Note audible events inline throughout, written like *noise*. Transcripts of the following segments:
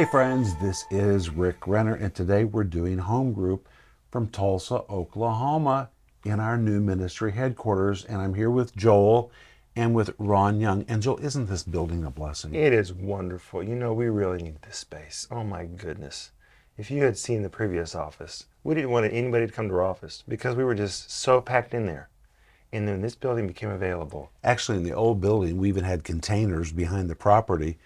Hey friends, this is Rick Renner, and today we're doing home group from Tulsa, Oklahoma, in our new ministry headquarters. And I'm here with Joel and with Ron Young. And Joel, isn't this building a blessing? It is wonderful. You know, we really need this space. Oh my goodness. If you had seen the previous office, we didn't want anybody to come to our office because we were just so packed in there. And then this building became available. Actually, in the old building, we even had containers behind the property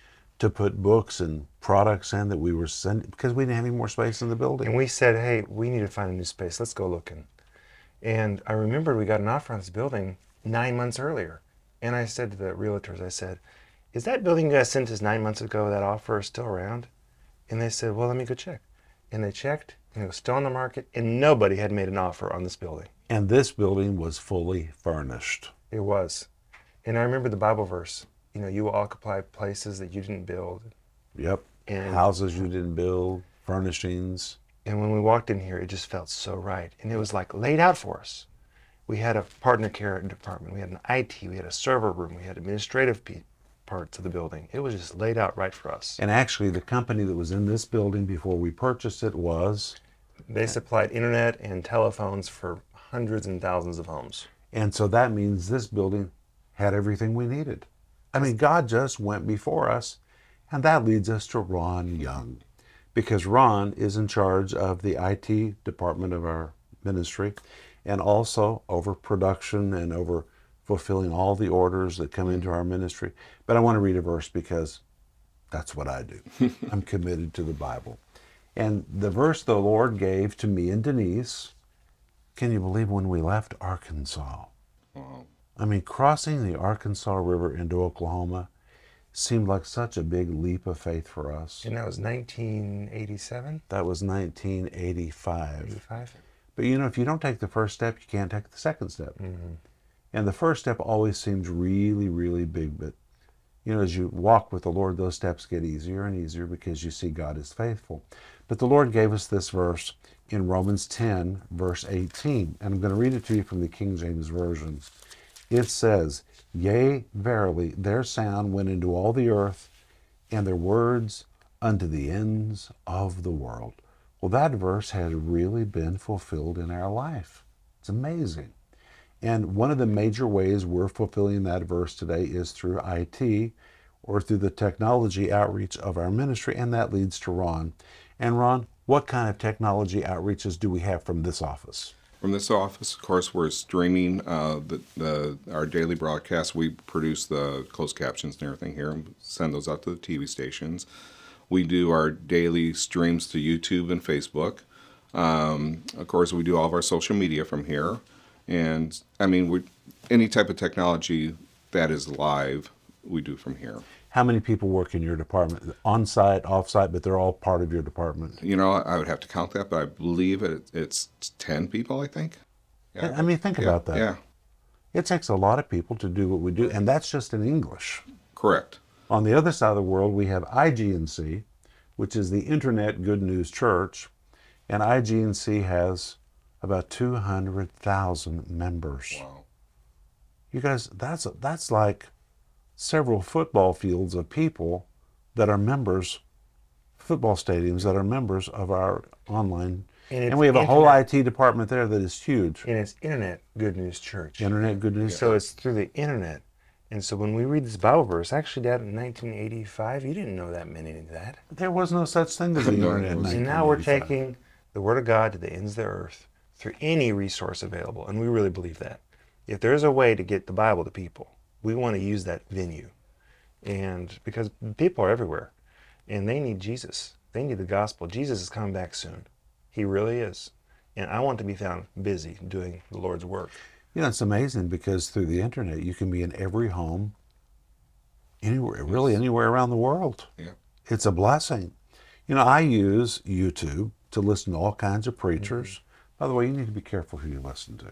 to put books and products in that we were sending because we didn't have any more space in the building. And we said, hey, we need to find a new space. Let's go looking. And I remembered we got an offer on this building nine months earlier. And I said to the realtors, I said, is that building you guys sent us nine months ago, that offer is still around? And they said, well, let me go check. And they checked, and it was still on the market, and nobody had made an offer on this building. And this building was fully furnished. It was. And I remember the Bible verse, you know, you will occupy places that you didn't build. Yep. And Houses you didn't build, furnishings. And when we walked in here, it just felt so right. And it was like laid out for us. We had a partner care department, we had an IT, we had a server room, we had administrative pe- parts of the building. It was just laid out right for us. And actually, the company that was in this building before we purchased it was, They supplied internet and telephones for hundreds and thousands of homes. and so that means this building had everything we needed. I mean, God just went before us, and that leads us to Ron Young, because Ron is in charge of the IT department of our ministry and also over production and over fulfilling all the orders that come into our ministry. But I want to read a verse because that's what I do. *laughs* I'm committed to the Bible. And the verse the Lord gave to me and Denise, can you believe when we left Arkansas? I mean, crossing the Arkansas River into Oklahoma seemed like such a big leap of faith for us. And that was 1987, That was 1985. 85. But you know, if you don't take the first step, you can't take the second step. Mm-hmm. And the first step always seems really, really big. But, you know, as you walk with the Lord, those steps get easier and easier because you see God is faithful. But the Lord gave us this verse in Romans 10, verse 18. And I'm going to read it to you from the King James Version. It says, Yea, verily, their sound went into all the earth, and their words unto the ends of the world. Well, that verse has really been fulfilled in our life. It's amazing. And one of the major ways we're fulfilling that verse today is through IT or through the technology outreach of our ministry, and that leads to Ron. And Ron, what kind of technology outreaches do we have from this office? From this office, of course, we're streaming uh, the, the our daily broadcast. We produce the closed captions and everything here and send those out to the TV stations. We do our daily streams to YouTube and Facebook. Um, of course, we do all of our social media from here. And I mean, we, any type of technology that is live, we do from here. How many people work in your department? On site, off site, but they're all part of your department. You know, I would have to count that, but I believe it, it's 10 people, I think. yeah. I mean, think Yeah, about that. Yeah, It takes a lot of people to do what we do, and that's just in English. correct. On the other side of the world, we have IGNC, which is the Internet Good News Church, and IGNC has about 200,000 members. Wow. You guys, that's that's like several football fields of people that are members, football stadiums that are members of our online. And And, we have a whole. IT department there that is huge. And it's Internet Good News Church. Internet Good News. So it's through the internet. And so when we read this Bible verse, actually, Dad, in 1985, you didn't know that many of that. There was no such thing as *laughs* the No, internet. it in was- And now we're taking the Word of God to the ends of the earth through any resource available. And we really believe that. If there's a way to get the Bible to people, we want to use that venue. And because people are everywhere and they need Jesus, they need the gospel. Jesus is coming back soon. He really is. And I want to be found busy doing the Lord's work. You know, it's amazing because through the internet, you can be in every home, anywhere, really anywhere around the world. Yeah. It's a blessing. You know, I use YouTube to listen to all kinds of preachers. Mm-hmm. By the way, you need to be careful who you listen to.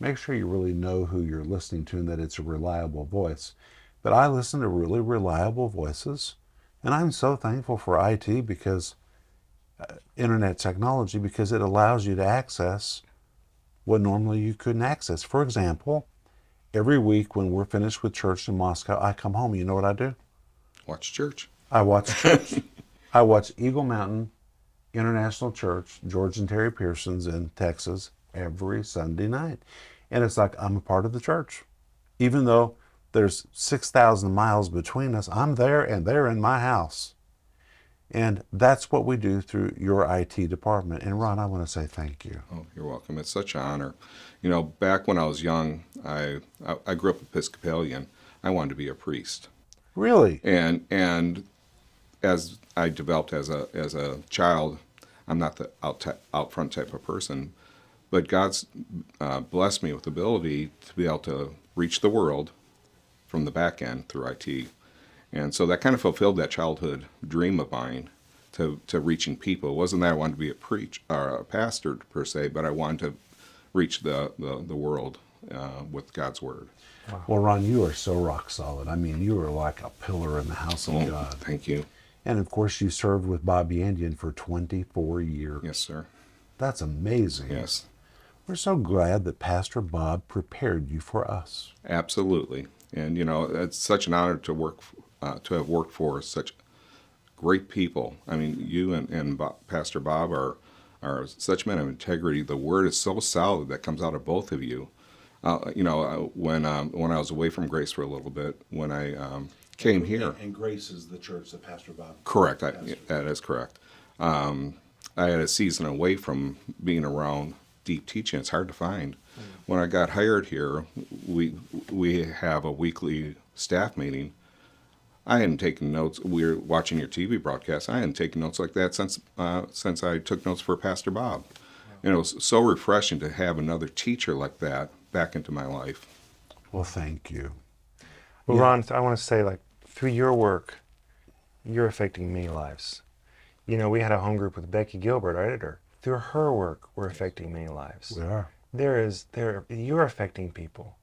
Make sure you really know who you're listening to and that it's a reliable voice. But I listen to really reliable voices, and I'm so thankful for IT because uh, internet technology because it allows you to access what normally you couldn't access. For example, every week when we're finished with church in Moscow, I come home. You know what I do? Watch church. I watch church. *laughs* I watch Eagle Mountain International Church, George and Terri Pearsons in Texas every Sunday night. And it's like I'm a part of the church. Even though there's 6,000 miles between us, I'm there and they're in my house. And that's what we do through your IT department. And Ron, I want to say thank you. Oh, you're welcome. It's such an honor. You know, back when I was young, I I, I grew up Episcopalian. I wanted to be a priest, Really? and and as I developed as a as a child, I'm not the out out front type of person, but God's uh, blessed me with the ability to be able to reach the world from the back end through IT, and so that kind of fulfilled that childhood dream of mine to to reaching people. It wasn't that I wanted to be a preach or a pastor per se, but I wanted to reach the the, the world uh, with God's word. Well, Ron, you are so rock solid. I mean, you are like a pillar in the house of Oh, God. thank you. And of course, you served with Bob Yandian for 24 years. Yes, sir. That's amazing. Yes, We're so glad that Pastor Bob prepared you for us. absolutely. And you know, it's such an honor to work uh, to have worked for such great people. I mean, you and, and Bo- Pastor Bob are are such men of integrity. The word is so solid that comes out of both of you. Uh, you know, uh, when um, when I was away from Grace for a little bit, when I um, came here, And Grace is the church that Pastor Bob. Correct. I, that is correct. Um, I had a season away from being around deep teaching. It's hard to find. When I got hired here, we we have a weekly staff meeting. I hadn't taken notes. We were watching your TV broadcast. I hadn't taken notes like that since uh, since I took notes for Pastor Bob. And it was so refreshing to have another teacher like that back into my life. Well, thank you. Well, Yeah. Ron, I want to say, like, through your work, you're affecting many lives. You know, we had a home group with Becky Gilbert, our editor. Through her work, we're affecting many lives. We are. There is, there, you're affecting people.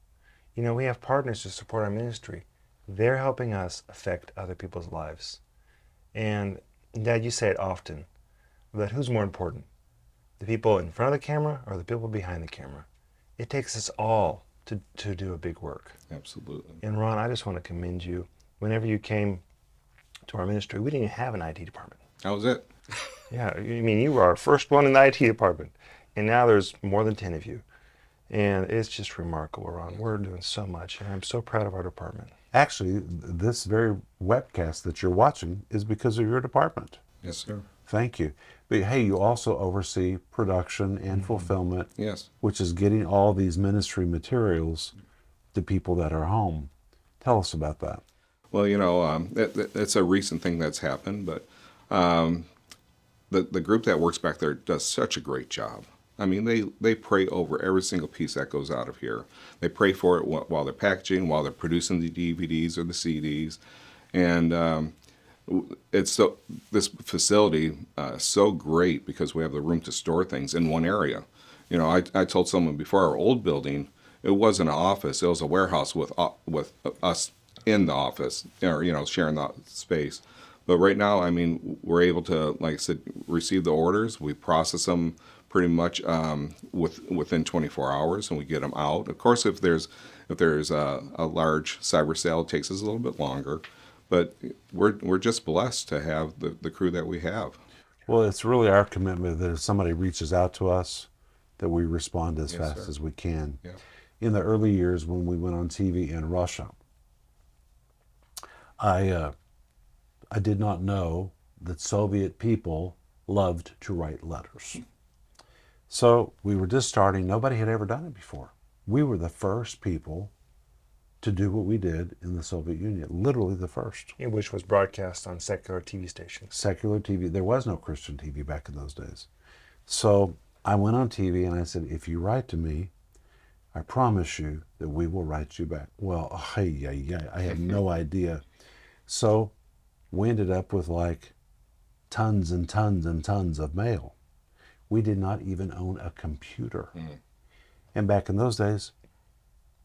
You know, we have partners to support our ministry. They're helping us affect other people's lives. And, Dad, you say it often, but who's more important? The people in front of the camera or the people behind the camera? It takes us all to, to do a big work. Absolutely. And Ron, I just want to commend you. Whenever you came to our ministry, we didn't even have an IT department. That was it. Yeah, I mean, you were our first one in the IT department, and now there's more than 10 of you. And it's just remarkable, Ron. We're doing so much, and I'm so proud of our department. Actually, this very webcast that you're watching is because of your department. Yes, sir. Thank you. But hey, you also oversee production and fulfillment, Yes. which is getting all these ministry materials to people that are home. Tell us about that. Well, you know, um, it, it- it's a recent thing that's happened, but um, the the group that works back there does such a great job. I mean, they they pray over every single piece that goes out of here. They pray for it while they're packaging, while they're producing the DVDs or the CDs, and um, it's so this facility uh, so great because we have the room to store things in one area. You know, I, I told someone before our old building, it wasn't an office; it was a warehouse with uh, with us in the office, or you know, sharing the space. But right now, I mean, we're able to, like I said, receive the orders. We process them pretty much um, with within 24 hours, and we get them out. Of course, if there's if there's a, a large cyber sale, it takes us a little bit longer. But we're we're just blessed to have the, the crew that we have. Well, it's really our commitment that if somebody reaches out to us, that we respond as Yes, fast sir. as we can. Yeah. In the early years when we went on TV in Russia, I uh, I did not know that Soviet people loved to write letters. So we were just starting. Nobody had ever done it before. We were the first people to do what we did in the Soviet Union. Literally the first. Which was broadcast on secular TV stations. secular TV. There was no Christian TV back in those days. So I went on TV and I said, if you write to me, I promise you that we will write you back. Well, hey, yeah, yeah, I had no *laughs* idea. So we ended up with like tons and tons and tons of mail. We did not even own a computer. Mm-hmm. And back in those days,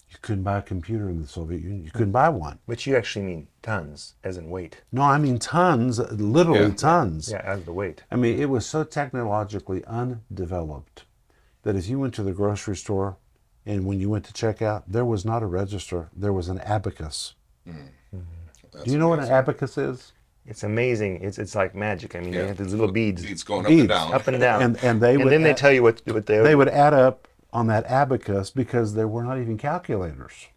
you couldn't buy a computer in the Soviet Union. You couldn't buy one. But you actually mean tons, as in weight. No, I mean tons, literally Yeah. tons. Yeah, as the weight. I mean, it was so technologically undeveloped that if you went to the grocery store and when you went to check out, there was not a register, there was an abacus. Mm-hmm. Mm-hmm. That's Do you know what an abacus is? It's amazing. It's it's like magic. I mean, they have these little beads Beads going up and down. up and down, And- and they would then they tell you what what they, they would add up on that abacus because there were not even calculators.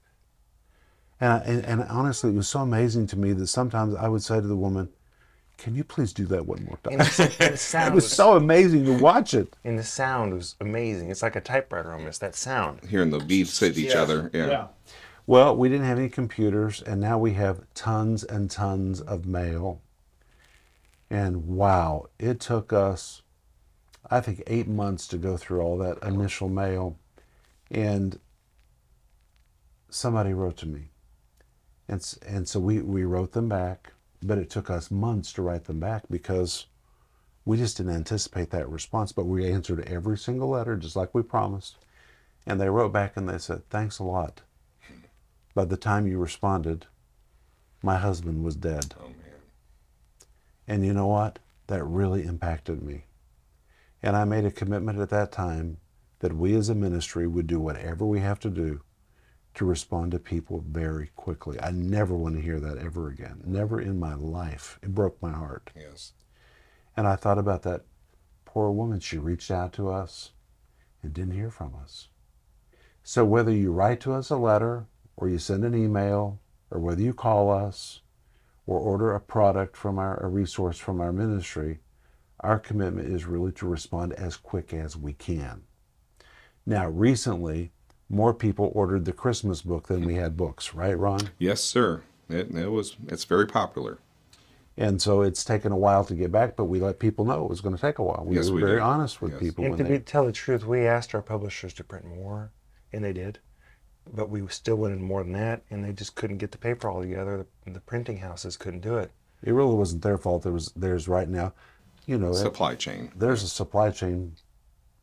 And, I, and, and honestly, it was so amazing to me that sometimes I would say to the woman, Can you please do that one more time? And the, and *laughs* it sound was so amazing to watch it. and the sound was amazing. It's like a typewriter almost. That sound. Hearing the beads hit each other. Yeah. Well, we didn't have any computers, and now we have tons and tons of mail. And wow, it took us, I think, eight months to go through all that initial mail. And somebody wrote to me. And, and so we, we wrote them back, but it took us months to write them back because we just didn't anticipate that response. But we answered every single letter just like we promised. And they wrote back and they said, Thanks a lot. By the time you responded, my husband was dead. Oh man. And you know what? That really impacted me. And I made a commitment at that time that we as a ministry would do whatever we have to do to respond to people very quickly. I never want to hear that ever again. Never in my life. It broke my heart. Yes. And I thought about that poor woman. She reached out to us and didn't hear from us. So whether you write to us a letter or you send an email or whether you call us or order a product from our a resource from our ministry, our commitment is really to respond as quick as we can. Now, recently, more people ordered the Christmas book than we had books, right, Ron? Yes, sir. It, it was. It's very popular. And so it's taken a while to get back, but we let people know it was going to take a while. We Yes, were we very did. honest with Yes. people And when to they be, tell the truth, we asked our publishers to print more, and they did. But we still wanted more than that, and they just couldn't get the paper all together. The, the printing houses couldn't do it. It really wasn't their fault. There was there's right now, you know, Supply chain. there's a supply chain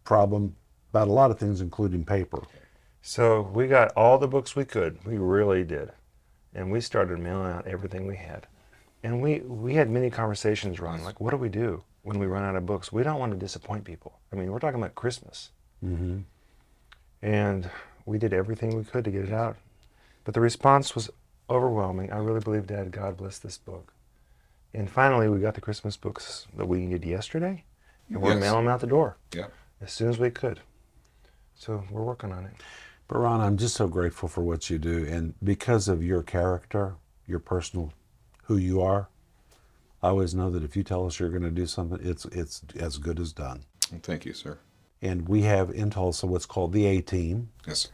problem about a lot of things, including paper. So we got all the books we could. We really did. And we started mailing out everything we had. And we, we had many conversations, Ron, like, what do we do when we run out of books? We don't want to disappoint people. I mean, we're talking about Christmas. Mm-hmm. And we did everything we could to get it out. But the response was overwhelming. I really believe, Dad, God bless this book. And finally, we got the Christmas books that we needed yesterday, and we're Yes. mailing them out the door Yeah. as soon as we could. So we're working on it. But Ron, I'm just so grateful for what you do, and because of your character, your personal, who you are, I always know that if you tell us you're going to do something, it's it's as good as done. Thank you, sir. And we have in Tulsa what's called the A team, Yes.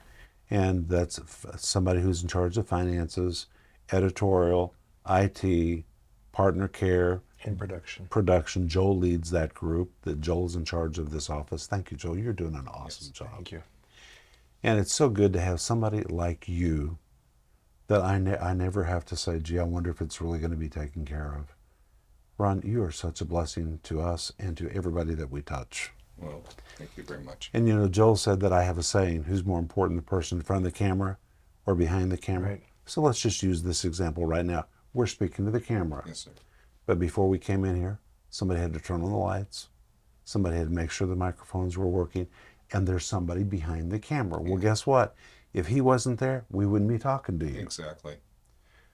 And that's somebody who's in charge of finances, editorial, IT, partner care, In production. production. Joel leads that group. That Joel's in charge of this office. Thank you, Joel. You're doing an awesome job. Thank you. And it's so good to have somebody like you that I, ne- I never have to say, gee, I wonder if it's really going to be taken care of. Ron, you are such a blessing to us and to everybody that we touch. Well, thank you very much. And you know, Joel said that I have a saying who's more important, the person in front of the camera or behind the camera? Right. So let's just use this example right now. We're speaking to the camera. Yes, sir. But before we came in here, somebody had to turn on the lights. Somebody had to make sure the microphones were working. And there's somebody behind the camera. Well, mm. guess what? If he wasn't there, we wouldn't be talking to you. Exactly.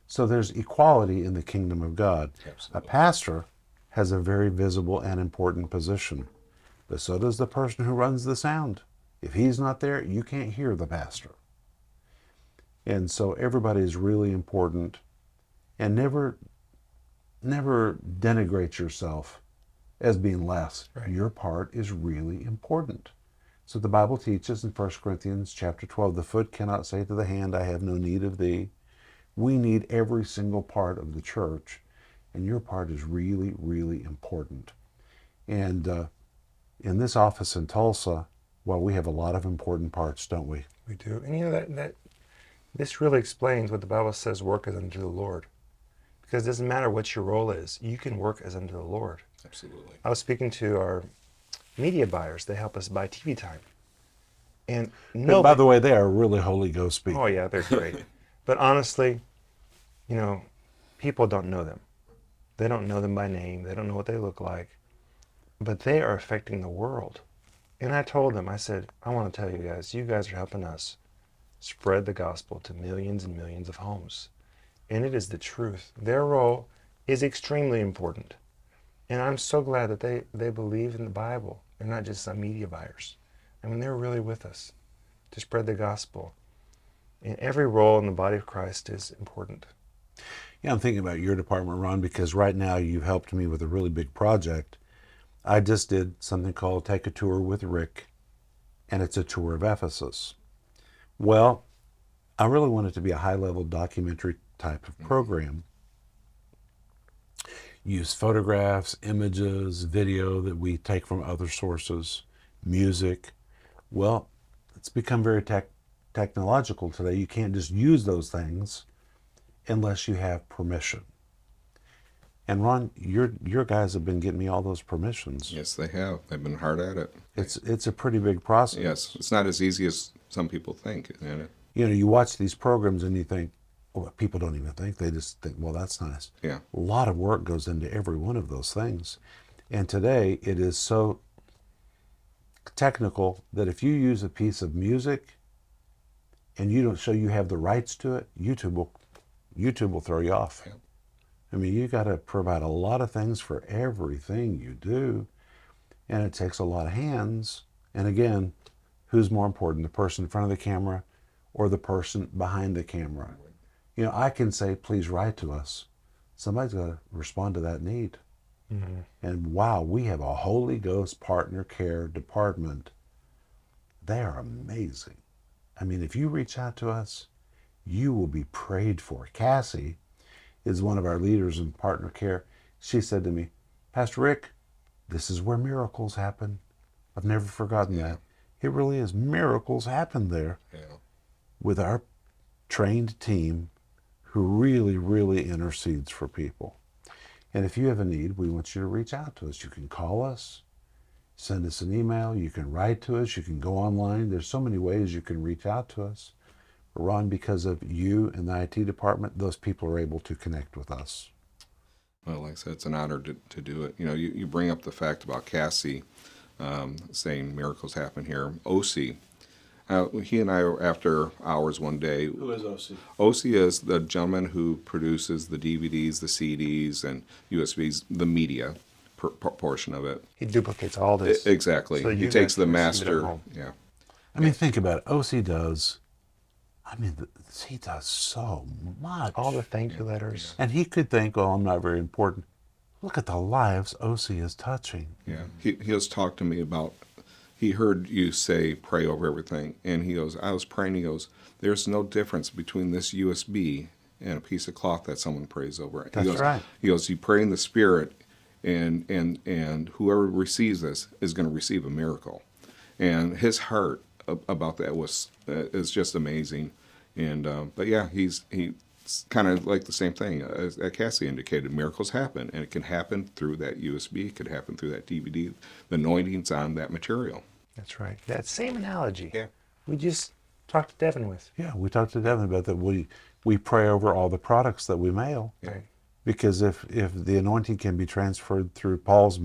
So there's equality in the kingdom of God. Absolutely. A pastor has a very visible and important position, but so does the person who runs the sound. If he's not there, you can't hear the pastor. And so everybody is really important and never never denigrate yourself as being less. Right. Your part is really important. So the Bible teaches in 1 Corinthians chapter 12, the foot cannot say to the hand, I have no need of thee. We need every single part of the church, and your part is really, really important. And uh, in this office in Tulsa, well, we have a lot of important parts, don't we? We do. And you know that that this really explains what the Bible says work as unto the Lord. Because it doesn't matter what your role is, you can work as unto the Lord. Absolutely. I was speaking to our media buyers. They help us buy TV time. And No, no by the way, they are really Holy Ghost people. Oh yeah, they're great. *laughs* but honestly, you know, people don't know them. They don't know them by name. They don't know what they look like. But they are affecting the world. And I told them, I said, I want to tell you guys, you guys are helping us spread the gospel to millions and millions of homes. And it is the truth. Their role is extremely important. And I'm so glad that they, they believe in the Bible. They're not just some media buyers. I mean, they're really with us to spread the gospel. And every role in the body of Christ is important. Yeah, I'm thinking about your department, Ron, because right now you've helped me with a really big project. I just did something called Take a Tour with Rick, and it's a tour of Ephesus. Well, I really want it to be a high level documentary type of mm-hmm. program. Use photographs, images, video that we take from other sources, music. Well, it's become very tech, technological today. You can't just use those things unless you have permission. And Ron, your your guys have been getting me all those permissions. Yes, they have. They've been hard at it. It's it's a pretty big process. Yes, it's not as easy as some people think. You know, you watch these programs and you think, oh, well, people don't even think. They just think, well, that's nice. yeah, A lot of work goes into every one of those things. And today it is so technical that if you use a piece of music and you don't show you have the rights to it, YouTube will YouTube will throw you off. Yep. I mean, you got to provide a lot of things for everything you do, and it takes a lot of hands. And again, who's more important, the person in front of the camera or the person behind the camera? You know, I can say, please write to us. Somebody's got to respond to that need. Mm-hmm. And wow, we have a Holy Ghost partner care department. They are amazing. I mean, if you reach out to us, you will be prayed for. Cassie is one of our leaders in partner care. She said to me, Pastor Rick, this is where miracles happen. I've never forgotten that. It really is. Miracles happen there yeah. with our trained team who really, really intercedes for people. And if you have a need, we want you to reach out to us. You can call us, send us an email, you can write to us, you can go online. There's so many ways you can reach out to us. But Ron, because of you and the IT department, those people are able to connect with us. Well, like I said, it's an honor to, to do it. You know, you, you bring up the fact about Cassie um, saying miracles happen here. OC, uh, he and I were after hours one day. Who is OC? OC is the gentleman who produces the DVDs, the CDs, and USBs, the media per, per- portion of it. He duplicates all I- this. exactly. So he takes the can receive it at master. Yeah. I mean, think about it. OC does, I mean, he does so much. all the thank you letters. And he could think, oh, I'm not very important. Look at the lives OC is touching. Yeah, he he has talked to me about. He heard you say pray over everything, and he goes, "I was praying." He goes, "There's no difference between this USB and a piece of cloth that someone prays over." That's he goes, right. He goes, "You pray in the Spirit, and and and whoever receives this is going to receive a miracle." And his heart a- about that was uh, is just amazing. And uh, but yeah, he's he. Kind of like the same thing as as Cassie indicated. Miracles happen, and it can happen through that USB. It could happen through that DVD. The anointing's on that material. That's right. That same analogy. Yeah. We just talked to Devin with. Yeah, we talked to Devin about that. We we pray over all the products that we mail Yeah. Right. because if if the anointing can be transferred through Paul's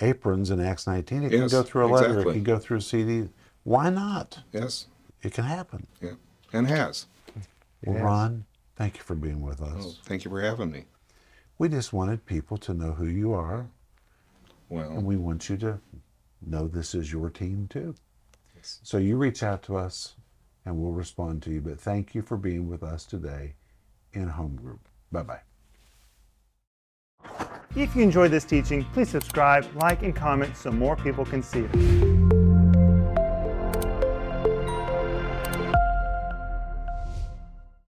aprons in Acts 19, it can go through a letter, it can go through a CD. Why not? Yes. It can happen. Yeah. And has. Well, Yes. Ron, thank you for being with us. Oh, thank you for having me. We just wanted people to know who you are, Well, and we want you to know this is your team too. Yes. So you reach out to us, and we'll respond to you. But thank you for being with us today in Home Group. Bye bye. If you enjoyed this teaching, please subscribe, like, and comment so more people can see it.